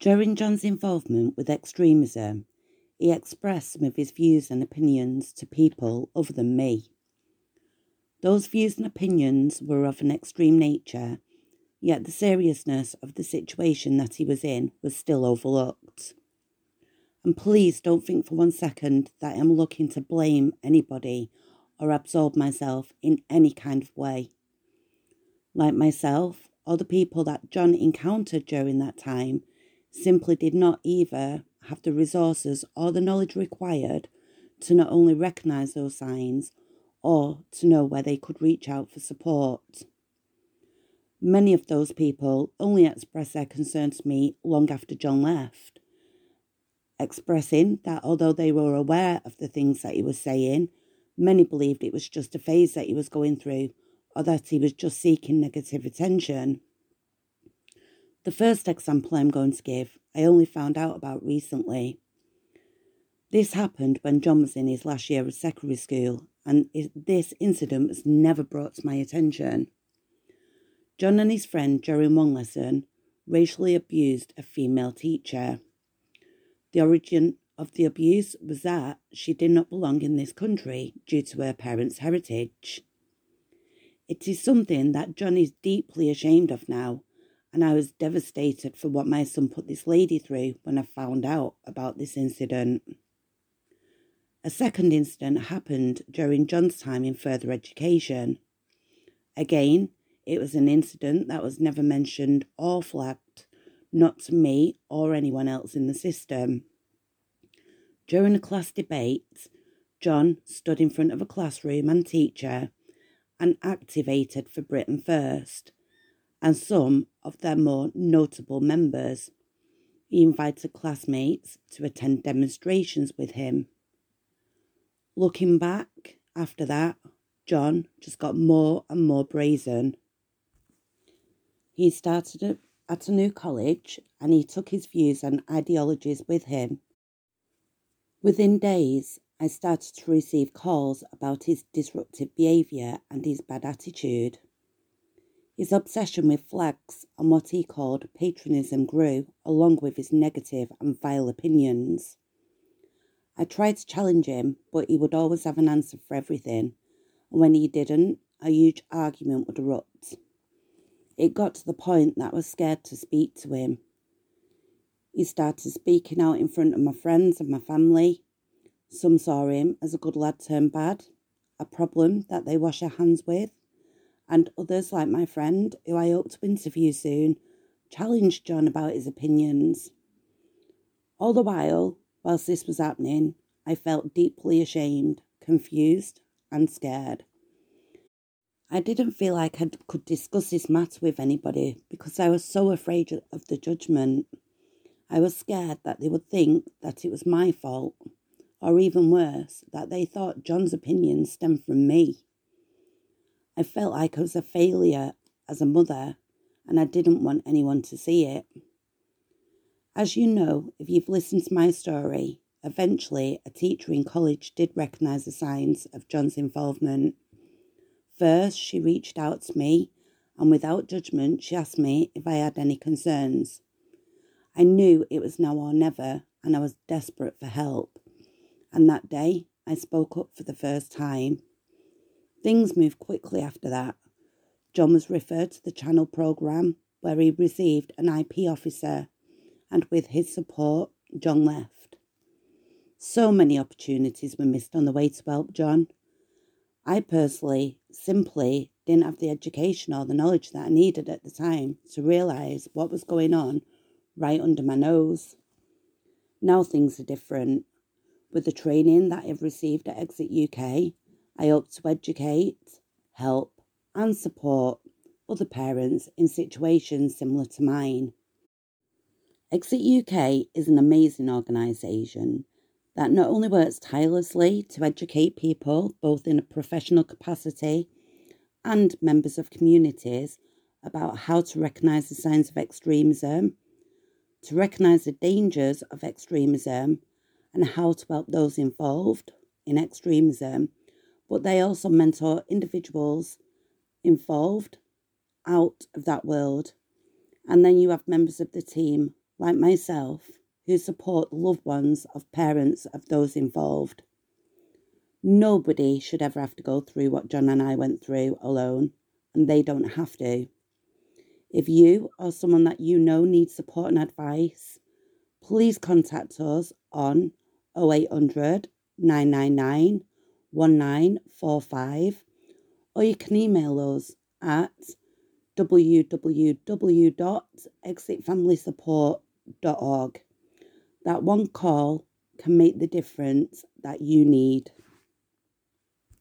During John's involvement with extremism, he expressed some of his views and opinions to people other than me. Those views and opinions were of an extreme nature, yet the seriousness of the situation that he was in was still overlooked. And please don't think for one second that I'm looking to blame anybody or absorb myself in any kind of way. Like myself, or the people that John encountered during that time simply did not either have the resources or the knowledge required to not only recognise those signs or to know where they could reach out for support. Many of those people only expressed their concern to me long after John left, expressing that although they were aware of the things that he was saying, many believed it was just a phase that he was going through or that he was just seeking negative attention. The first example I'm going to give, I only found out about recently. This happened when John was in his last year of secondary school, and this incident was never brought to my attention. John and his friend, during one lesson, racially abused a female teacher. The origin of the abuse was that she did not belong in this country due to her parents' heritage. It is something that John is deeply ashamed of now, and I was devastated for what my son put this lady through when I found out about this incident. A second incident happened during John's time in further education. Again, it was an incident that was never mentioned or flagged, not to me or anyone else in the system. During a class debate, John stood in front of a classroom and teacher and activated for Britain First, and some of their more notable members. He invited classmates to attend demonstrations with him. Looking back after that, John just got more and more brazen. He started at a new college and he took his views and ideologies with him. Within days, I started to receive calls about his disruptive behaviour and his bad attitude. His obsession with flags and what he called patriotism grew, along with his negative and vile opinions. I tried to challenge him, but he would always have an answer for everything, and when he didn't, a huge argument would erupt. It got to the point that I was scared to speak to him. He started speaking out in front of my friends and my family, some saw him as a good lad turned bad, a problem that they wash their hands with, and others, like my friend, who I hope to interview soon, challenged John about his opinions. All the while, whilst this was happening, I felt deeply ashamed, confused, and scared. I didn't feel like I could discuss this matter with anybody because I was so afraid of the judgment. I was scared that they would think that it was my fault or even worse, that they thought John's opinions stemmed from me. I felt like I was a failure as a mother, and I didn't want anyone to see it. As you know, if you've listened to my story, eventually a teacher in college did recognise the signs of John's involvement. First, she reached out to me, and without judgment, she asked me if I had any concerns. I knew it was now or never, and I was desperate for help and that day I spoke up for the first time. Things moved quickly after that. John was referred to the channel programme where he received an IP officer, and with his support, John left. So many opportunities were missed on the way to help John. I personally simply didn't have the education or the knowledge that I needed at the time to realise what was going on right under my nose. Now things are different. With the training that I've received at Exit UK, I hope to educate, help, and support other parents in situations similar to mine. Exit UK is an amazing organisation that not only works tirelessly to educate people, both in a professional capacity and members of communities, about how to recognise the signs of extremism, to recognise the dangers of extremism, and how to help those involved in extremism, but they also mentor individuals involved out of that world. And then you have members of the team like myself, who support the loved ones of parents of those involved. Nobody should ever have to go through what John and I went through alone, and they don't have to. If you or someone that you know needs support and advice, please contact us on 0800 999 1945 or you can email us at www.exitfamilysupport.org. That one call can make the difference that you need.